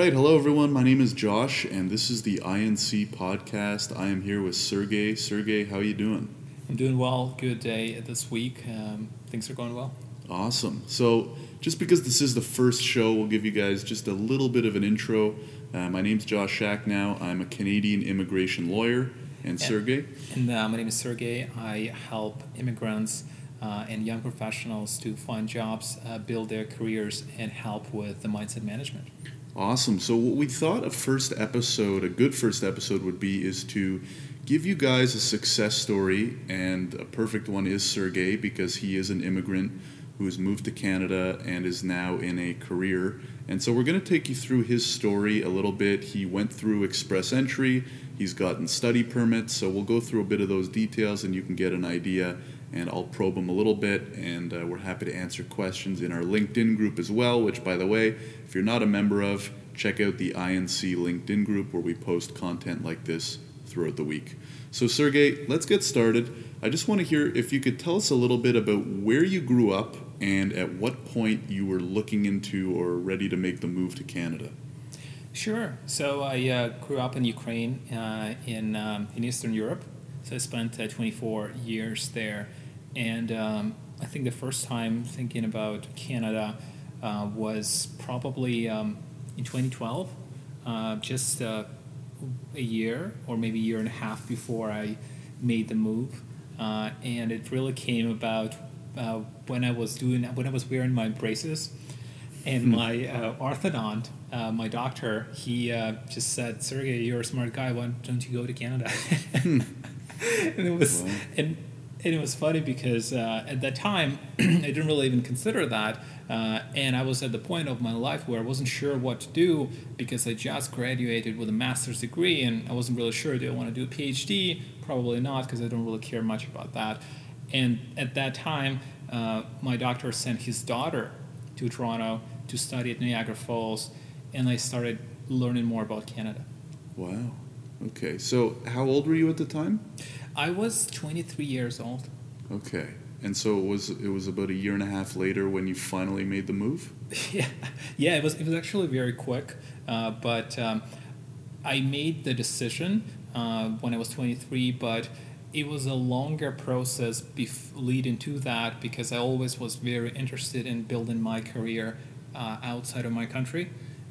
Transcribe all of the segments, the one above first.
right, hello everyone. My name is Josh, and this is the I&C podcast. I am here with Sergey. Sergey, how are you doing? I'm doing well. Good day this week. Um, things are going well. Awesome. So, just because this is the first show, we'll give you guys just a little bit of an intro. Uh, my name's Josh Shack now. I'm a Canadian immigration lawyer. And Sergey? And uh, my name is Sergey. I help immigrants uh, and young professionals to find jobs, uh, build their careers, and help with the mindset management. Awesome. So, what we thought a first episode, a good first episode, would be is to give you guys a success story, and a perfect one is Sergey because he is an immigrant who has moved to Canada and is now in a career. And so, we're going to take you through his story a little bit. He went through express entry, he's gotten study permits, so we'll go through a bit of those details and you can get an idea and I'll probe them a little bit. And uh, we're happy to answer questions in our LinkedIn group as well, which, by the way, if you're not a member of, check out the I&C LinkedIn group where we post content like this throughout the week. So, Sergey, let's get started. I just want to hear if you could tell us a little bit about where you grew up and at what point you were looking into or ready to make the move to Canada. Sure. So I uh, grew up in Ukraine, uh, in um, in Eastern Europe. So I spent uh, 24 years there, and um, I think the first time thinking about Canada uh, was probably um, in 2012, uh, just uh, a year or maybe a year and a half before I made the move. Uh, and it really came about uh, when I was doing when I was wearing my braces, and hmm. my uh, orthodont, my doctor, he just said, "Sergey, you're a smart guy. Why don't you go to Canada?" And it was and and it was funny because uh, at that time I didn't really even consider that, uh, and I was at the point of my life where I wasn't sure what to do because I just graduated with a master's degree and I wasn't really sure do I want to do a PhD? Probably not because I don't really care much about that. And at that time, uh, my doctor sent his daughter to Toronto to study at Niagara Falls, and I started learning more about Canada. Wow. Okay. So, how old were you at the time? I was 23 years old. Okay. And so it was it was about a year and a half later when you finally made the move. yeah, yeah. It was it was actually very quick, uh, but um, I made the decision uh, when I was 23. But it was a longer process bef- leading to that because I always was very interested in building my career uh, outside of my country.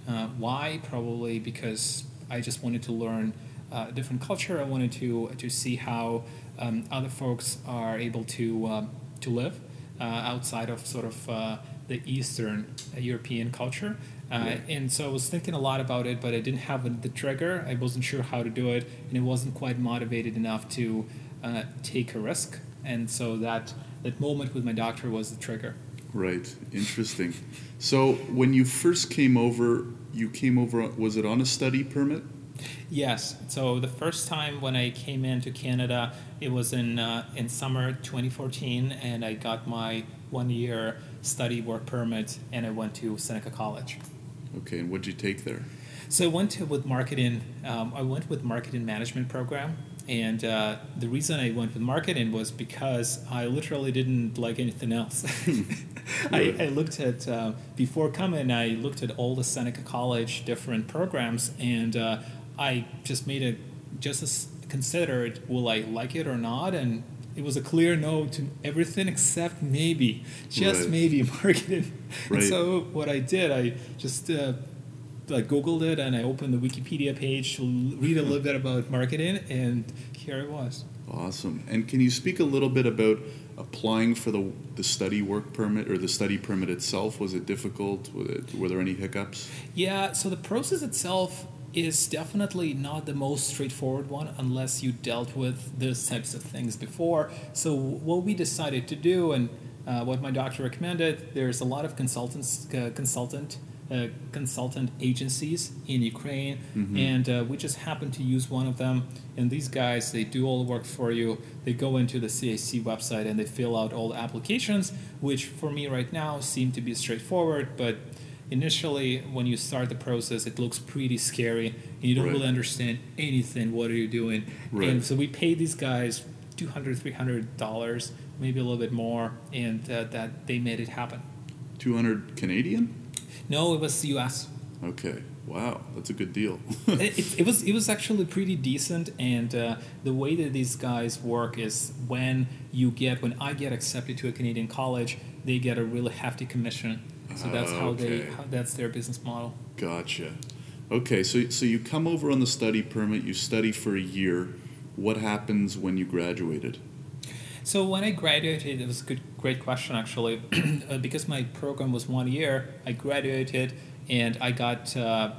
Uh, why? Probably because I just wanted to learn uh, a different culture. I wanted to to see how um, other folks are able to um, to live uh, outside of sort of uh, the Eastern European culture. Uh, and so I was thinking a lot about it, but I didn't have the trigger. I wasn't sure how to do it, and it wasn't quite motivated enough to uh, take a risk. And so that that moment with my doctor was the trigger. Right. Interesting. so when you first came over, you came over. Was it on a study permit? Yes. So the first time when I came into Canada, it was in uh, in summer 2014, and I got my one year study work permit, and I went to Seneca College. Okay, and what did you take there? So I went to, with marketing. Um, I went with marketing management program, and uh, the reason I went with marketing was because I literally didn't like anything else. I, I, looked at uh, before coming. I looked at all the Seneca College different programs, and uh, I just made it just as considered will I like it or not? And it was a clear no to everything except maybe just right. maybe marketing. Right. and so what I did I just uh, like googled it and I opened the Wikipedia page to read a little bit about marketing and here it was. Awesome. And can you speak a little bit about applying for the, the study work permit or the study permit itself? Was it difficult? Were there any hiccups? Yeah so the process itself is definitely not the most straightforward one unless you dealt with those types of things before. So what we decided to do and uh, what my doctor recommended, there's a lot of consultants, uh, consultant, uh, consultant agencies in Ukraine, mm-hmm. and uh, we just happened to use one of them. And these guys, they do all the work for you. They go into the CIC website and they fill out all the applications, which for me right now seem to be straightforward, but initially when you start the process it looks pretty scary and you don't right. really understand anything what are you doing right. and so we paid these guys 200 300 dollars maybe a little bit more and uh, that they made it happen 200 canadian no it was us okay Wow, that's a good deal. it, it, it was it was actually pretty decent, and uh, the way that these guys work is when you get when I get accepted to a Canadian college, they get a really hefty commission. So that's how they how, that's their business model. Gotcha. Okay, so so you come over on the study permit. You study for a year. What happens when you graduated? So when I graduated, it was a good, great question actually, Uh, because my program was one year. I graduated, and I got uh,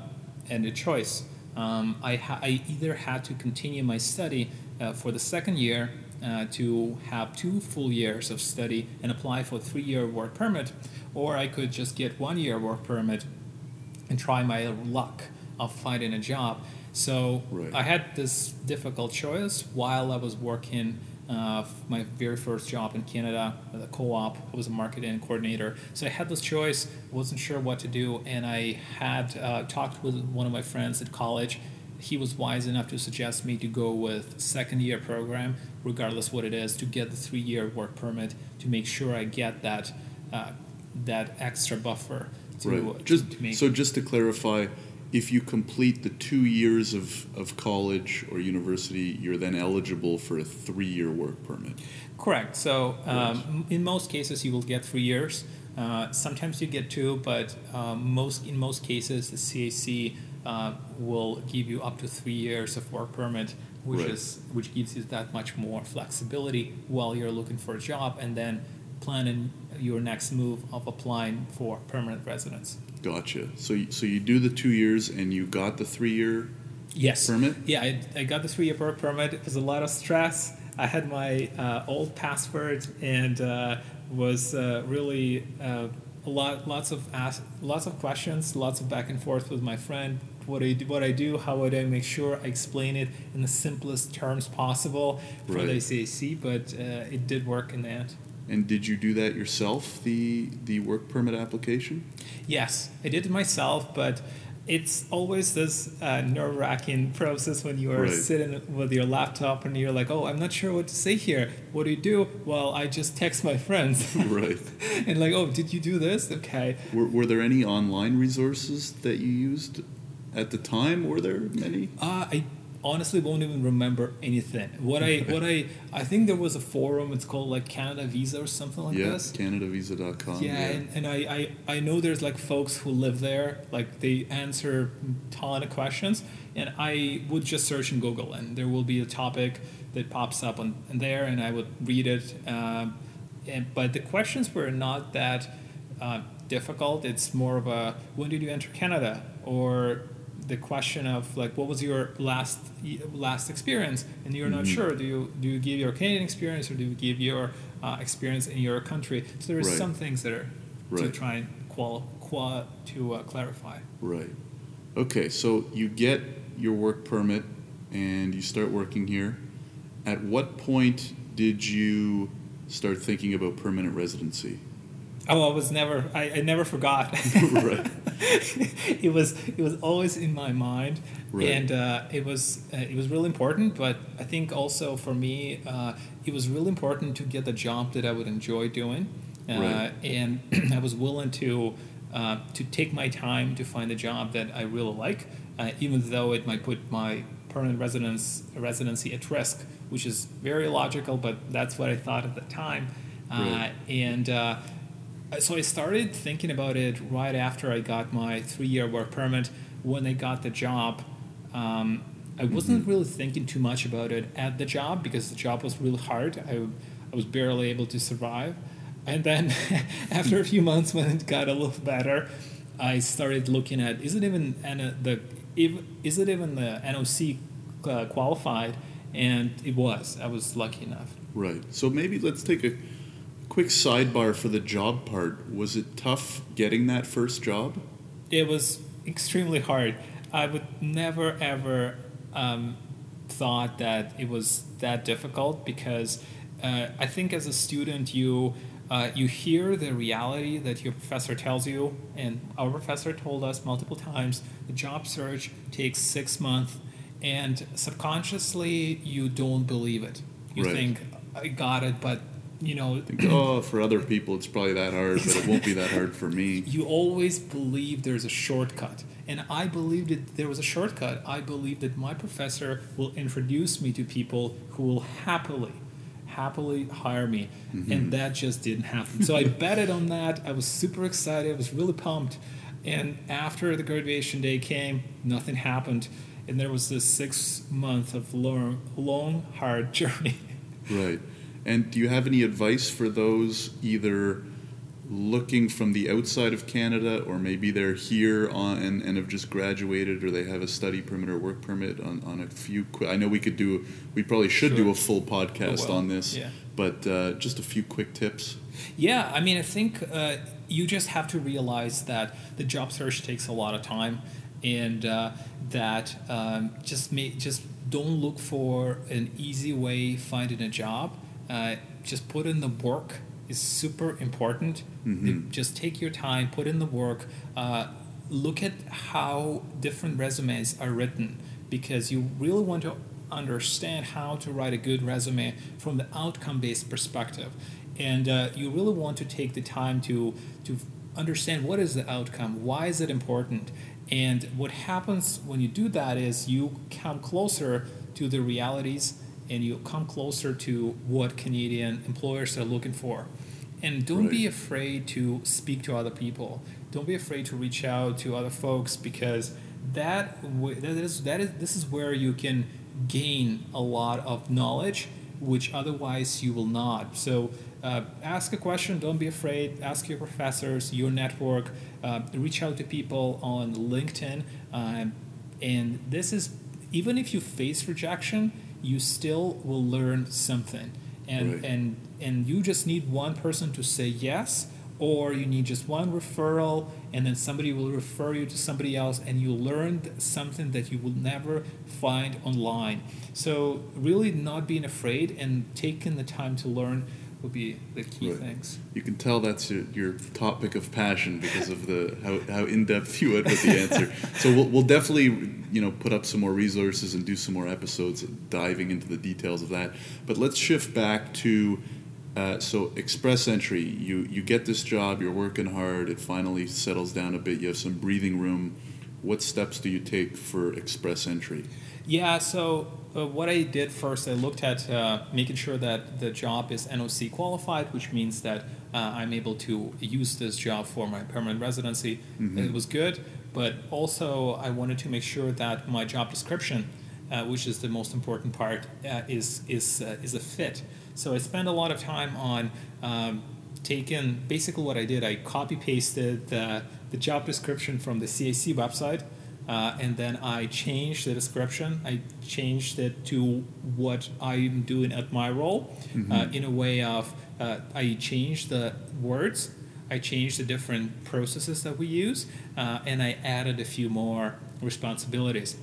and a choice. Um, I ha- I either had to continue my study uh, for the second year uh, to have two full years of study and apply for a three-year work permit, or I could just get one year work permit and try my luck of finding a job. So Right. I had this difficult choice while I was working uh, my very first job in Canada at a co-op. I was a marketing coordinator. So I had this choice, wasn't sure what to do, and I had uh, talked with one of my friends at college. He was wise enough to suggest me to go with second year program, regardless what it is, to get the three year work permit to make sure I get that uh, that extra buffer to, right. Just to make so just to clarify, if you complete the two years of, of college or university, you're then eligible for a three-year work permit. Correct. So um, in most cases, you will get three years. Uh, sometimes you get two, but um, most in most cases, the CIC uh, will give you up to three years of work permit, which Right. is which gives you that much more flexibility while you're looking for a job and then planning your next move of applying for permanent residence. Gotcha. So you, so you do the two years and you got the three-year Yes. permit. Yeah, I, I got the three year permit. It was a lot of stress. I had my uh, old password and uh, was uh, really uh, a lot, lots of ask, lots of questions, lots of back and forth with my friend. What I do, what I do, how would I make sure I explain it in the simplest terms possible for the Right. ACAC, but uh, it did work in the end. And did you do that yourself? The the work permit application. Yes, I did it myself, but it's always this uh, nerve wracking process when you are Right. sitting with your laptop and you're like, oh, I'm not sure what to say here. What do you do? Well, I just text my friends. right. and like, oh, did you do this? Okay. Were, were there any online resources that you used at the time? Were there many? Uh, I honestly won't even remember anything. What I what I I think there was a forum. It's called like Canada Visa or something like that. yeah, this. CanadaVisa.com. Yeah, and, and I, I, I know there's like folks who live there, like they answer a ton of questions, and I would just search in Google, and there will be a topic that pops up on, on there, and I would read it. Um, and, but the questions were not that uh, difficult. It's more of a when did you enter Canada, or the question of like what was your last last experience, and you're not Mhm. sure. Do you do you give your Canadian experience, or do you give your uh, experience in your country? So there's Right. some things that are to try and qual, qual to uh, clarify. Right. Okay, so you get your work permit and you start working here. At what point did you start thinking about permanent residency? Oh, I was never. I, I never forgot. right. it was. It was always in my mind, Right. and uh, it was. Uh, it was really important. But I think also for me, uh, it was really important to get the job that I would enjoy doing, uh, Right. and I was willing to uh, to take my time to find a job that I really like, uh, even though it might put my permanent residence residency at risk, which is very logical. But that's what I thought at the time, uh, Right. and. Uh, so I started thinking about it right after I got my three-year work permit. When I got the job, um, I wasn't really thinking too much about it at the job because the job was really hard. I, I was barely able to survive. And then after a few months, when it got a little better, I started looking at is it even N- the if, is it even the NOC uh, qualified? And it was. I was lucky enough. Right. So maybe let's take a quick sidebar for the job part. Was it tough getting that first job? it was extremely hard. I would never ever um, thought that it was that difficult because uh, I think as a student you uh, you hear the reality that your professor tells you, and our professor told us multiple times the job search takes six months, and subconsciously you don't believe it. You Right. think I got it, but you know, Think, oh, for other people it's probably that hard, but it won't be that hard for me. you always believe there's a shortcut. And I believed that there was a shortcut. I believed that my professor will introduce me to people who will happily, happily hire me. Mm-hmm. And that just didn't happen. So I betted on that. I was super excited. I was really pumped. And after the graduation day came, nothing happened. And there was this six month of long, long, hard journey. Right. And do you have any advice for those either looking from the outside of Canada or maybe they're here on and, and have just graduated or they have a study permit or work permit on, on a few quick I know we could do we probably should do a full podcast well, on this yeah. but uh, just a few quick tips Yeah, I mean, I think uh, you just have to realize that the job search takes a lot of time, and uh, that um, just ma- just don't look for an easy way finding a job. Uh, just put in the work is super important. Mhm. Just take your time, put in the work. Uh, look at how different resumes are written because you really want to understand how to write a good resume from the outcome-based perspective and uh, you really want to take the time to to understand what is the outcome why is it important and what happens when you do that is you come closer to the realities and you come closer to what canadian employers are looking for. And don't be afraid to speak to other people. Don't be afraid to reach out to other folks because that that is that is this is where you can gain a lot of knowledge which otherwise you will not. So uh, ask a question. Don't be afraid. Ask your professors your network uh, reach out to people on linkedin um, and this is even if you face rejection you still will learn something and Right. and and you just need one person to say yes or you need just one referral and then somebody will refer you to somebody else and you learned something that you will never find online so really not being afraid and taking the time to learn would be the key Right. things. You can tell that's your, your topic of passion because of the how, how in-depth you went with the answer. So we'll, we'll definitely you know put up some more resources and do some more episodes diving into the details of that. But let's shift back to uh, so express entry you you get this job you're working hard it finally settles down a bit you have some breathing room. What steps do you take for express entry? Yeah, so uh, what I did first, I looked at uh, making sure that the job is NOC qualified, which means that uh, I'm able to use this job for my permanent residency. It was good, but also I wanted to make sure that my job description, uh, which is the most important part, uh, is is uh, is a fit. So I spent a lot of time on um, taking basically what I did. I copy pasted the, the job description from the CIC website. Uh, and then I changed the description. I changed it to what I'm doing at my role uh, in a way of uh, I changed the words, I changed the different processes that we use, uh, and I added a few more responsibilities.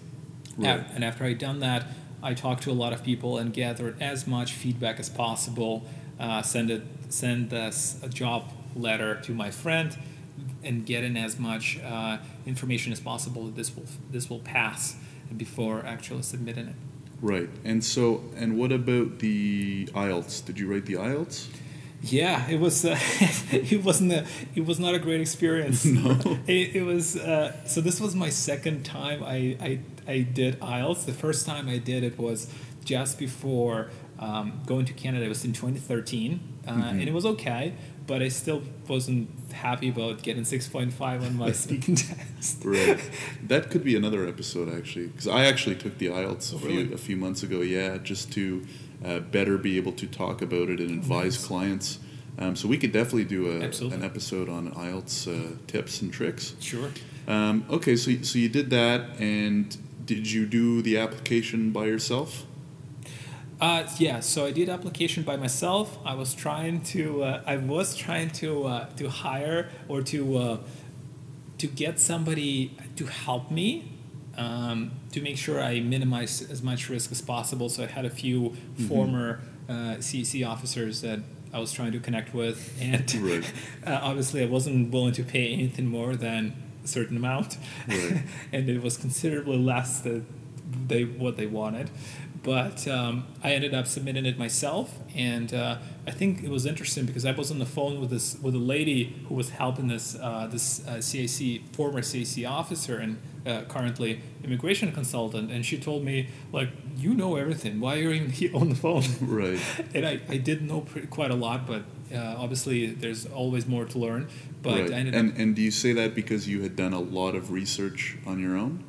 Right. And after I'd done that, I talked to a lot of people and gathered as much feedback as possible. Uh, send it, send this a job letter to my friend, and get in as much uh, information as possible that this will this will pass before actually submitting it. right and so and what about the IELTS did you write the IELTS Yeah, it was. Uh, it wasn't. A, it was not a great experience. No. It, it was. Uh, so this was my second time I, I I did IELTS. The first time I did it was just before um, going to Canada. It was in 2013, uh, and it was okay. But I still wasn't happy about getting 6.5 on my speaking test. Right. That could be another episode actually, because I actually took the IELTS a Oh, few a few months ago. Yeah, just to uh, better be able to talk about it and advise nice. clients. Um, so we could definitely do a, an episode on IELTS uh, tips and tricks. Sure. Um, okay, so so you did that, and did you do the application by yourself? Uh, yeah, so I did application by myself. I was trying to, uh, I was trying to uh, to hire or to uh, to get somebody to help me um, to make sure I minimize as much risk as possible. So I had a few former uh, CIC officers that I was trying to connect with, and Right. uh, obviously I wasn't willing to pay anything more than a certain amount, Right. and it was considerably less than they what they wanted. But um, I ended up submitting it myself, and uh, I think it was interesting because I was on the phone with this with a lady who was helping this uh, this uh, CIC former CIC officer and uh, currently immigration consultant, and she told me like you know everything. Why are you even here on the phone? Right. and I, I did know pretty, quite a lot, but uh, obviously there's always more to learn. But right. I ended and up and do you say that because you had done a lot of research on your own?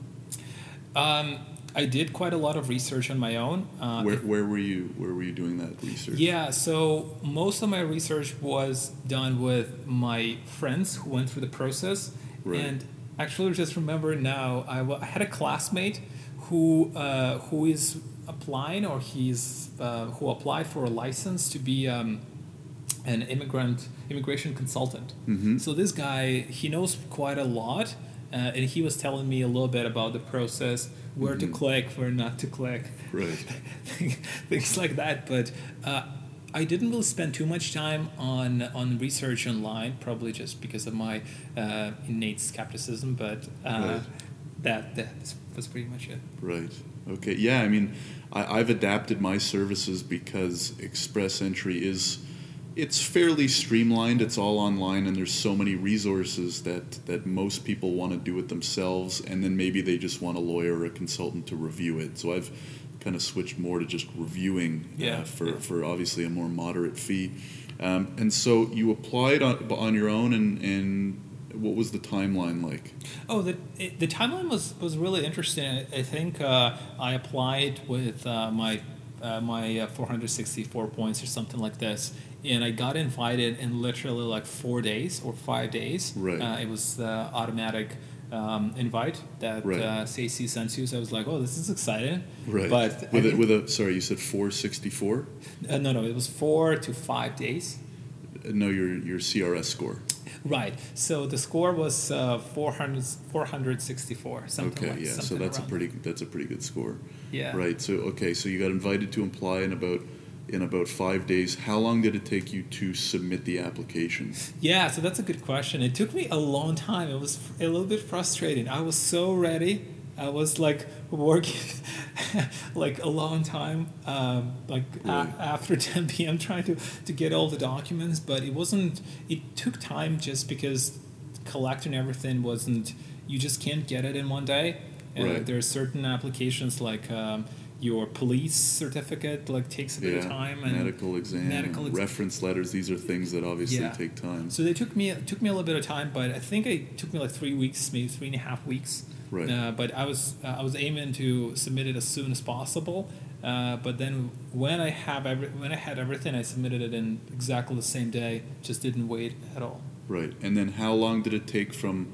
um, I did quite a lot of research on my own. Uh, Where where were you where were you doing that research? Yeah, so most of my research was done with my friends who went through the process. Right. And actually, just remember now, I, w- I had a classmate who uh, who is applying or he's uh, who applied for a license to be um, an immigrant immigration consultant. Mhm. So this guy he knows quite a lot, uh, and he was telling me a little bit about the process, where to Mhm. click, where not to click Right. things like that. But uh, I didn't really spend too much time on on research online, probably just because of my uh, innate skepticism. But uh, Right. that that was pretty much it. Right. Okay. Yeah. I mean, I, I've adapted my services because Express Entry is it's fairly streamlined. It's all online, and there's so many resources that that most people want to do it themselves, and then maybe they just want a lawyer or a consultant to review it. So I've kind of switched more to just reviewing Yeah. uh, for for obviously a more moderate fee. Um, and so you applied on, on your own, and and what was the timeline like? Oh, the the timeline was was really interesting. I, I think uh, I applied with uh, my uh, my uh, 464 points or something like this, and I got invited in literally like four days or five days. Right. Uh, it was the automatic. Um, invite that Right. uh, CIC sent you, so I was like, "Oh, this is exciting!" Right. But with I a, with a sorry, you said four sixty four. Uh, no, no, it was four to five days. No, your your CRS score. Right. So the score was uh, 400, 464, something Okay, like yeah. So something that's a pretty that's a pretty good score. Yeah. Right. So okay, so you got invited to apply in about in about five days. How long did it take you to submit the application? Yeah, so that's a good question. It took me a long time. It was a little bit frustrating. I was so ready. I was like working like a long time, um, like a- after 10 p.m. trying to, to get all the documents, but it wasn't, it took time just because collecting everything wasn't, you just can't get it in one day. Uh, Right. there are certain applications like um, your police certificate like takes a bit of time and medical exam, medical and ex- reference letters. These are things that obviously Yeah. take time. So they took me took me a little bit of time, but I think it took me like three weeks, maybe three and a half weeks. Right. Uh, but I was uh, I was aiming to submit it as soon as possible. Uh, but then when I have every, when I had everything, I submitted it in exactly the same day. Just didn't wait at all. Right. And then how long did it take from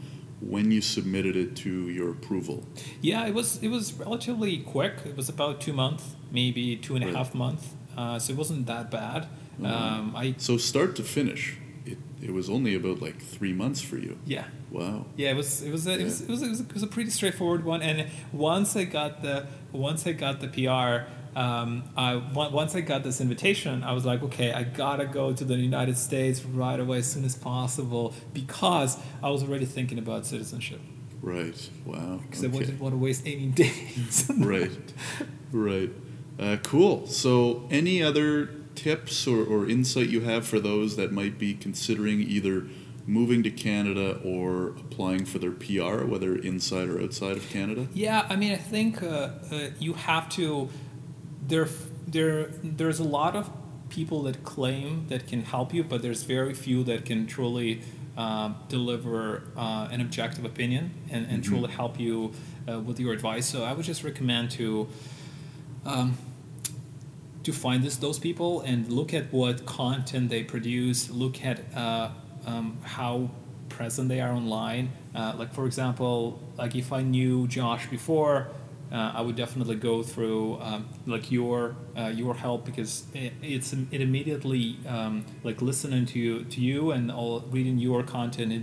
when you submitted it to your approval? Yeah, it was it was relatively quick. It was about two months, maybe two and a half Right. months. Uh, so it wasn't that bad. Mhm. Um, I So start to finish, it, it was only about like three months for you. yeah. Wow. Yeah, it was it was a, it, was, it, was, it, was a, it was a pretty straightforward one. And once I got the once I got the PR, um, I once I got this invitation, I was like, okay, I gotta go to the United States right away as soon as possible because I was already thinking about citizenship Right. Wow. because I Okay. didn't want to waste any days. right right uh, cool so any other tips or, or insight you have for those that might be considering either moving to canada or applying for their pr whether inside or outside of canada Yeah, I mean, I think uh, uh, you have to. There, there, there's a lot of people that claim that can help you, but there's very few that can truly um, deliver uh, an objective opinion and, and Mhm. truly help you uh, with your advice. So I would just recommend to. Um, to find this, those people and look at what content they produce, look at uh, um, how present they are online. Uh, like for example, like if I knew Josh before, uh, I would definitely go through um, like your uh, your help because it, it's it immediately um, like listening to you to you and all reading your content. It,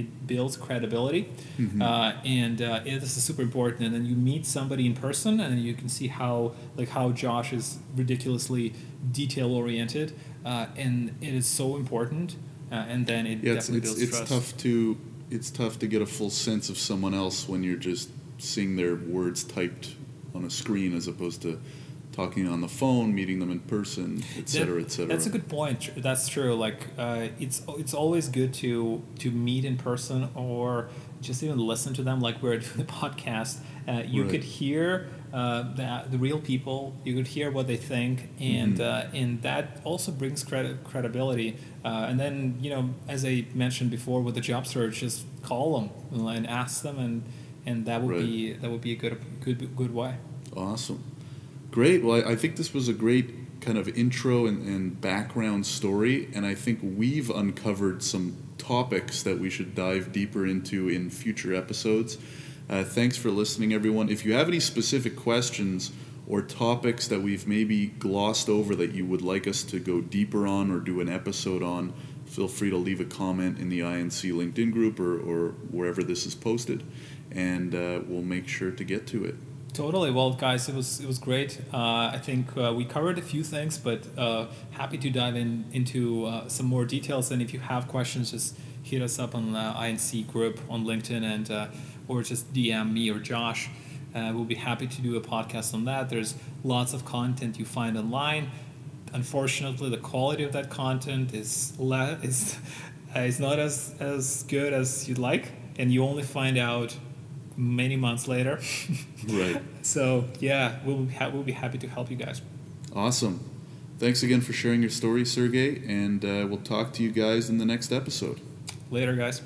it builds credibility, Mhm. uh, and uh, it, this is super important. And then you meet somebody in person, and you can see how like how Josh is ridiculously detail oriented, uh, and it is so important. Uh, and then it yeah it's, it's, builds it's trust. tough to it's tough to get a full sense of someone else when you're just seeing their words typed on a screen as opposed to talking on the phone, meeting them in person, etc., cetera, et cetera. That's a good point. That's true. Like uh, it's it's always good to to meet in person or just even listen to them. Like we're doing the podcast, uh, you Right. could hear uh, the, the real people. You could hear what they think, and Mhm. uh, and that also brings credi- credibility. Uh, and then you know, as I mentioned before with the job search, just call them and ask them, and and that would Right. be that would be a good good good way. Awesome. Great. Well, I, I think this was a great kind of intro and, and background story, and I think we've uncovered some topics that we should dive deeper into in future episodes. Uh, thanks for listening, everyone. If you have any specific questions or topics that we've maybe glossed over that you would like us to go deeper on or do an episode on, feel free to leave a comment in the I&C LinkedIn group or, or wherever this is posted, and uh, we'll make sure to get to it. Totally. Well, guys, it was it was great. Uh, I think uh, we covered a few things, but uh, happy to dive in into uh, some more details. And if you have questions, just hit us up on the I&C group on LinkedIn, and uh, or just DM me or Josh. Uh, we'll be happy to do a podcast on that. There's lots of content you find online. Unfortunately, the quality of that content is le- is is not as as good as you'd like, and you only find out many months later. Right. So yeah, we'll be, ha- we'll be happy to help you guys. Awesome. Thanks again for sharing your story, Sergey, and uh, we'll talk to you guys in the next episode. Later, guys.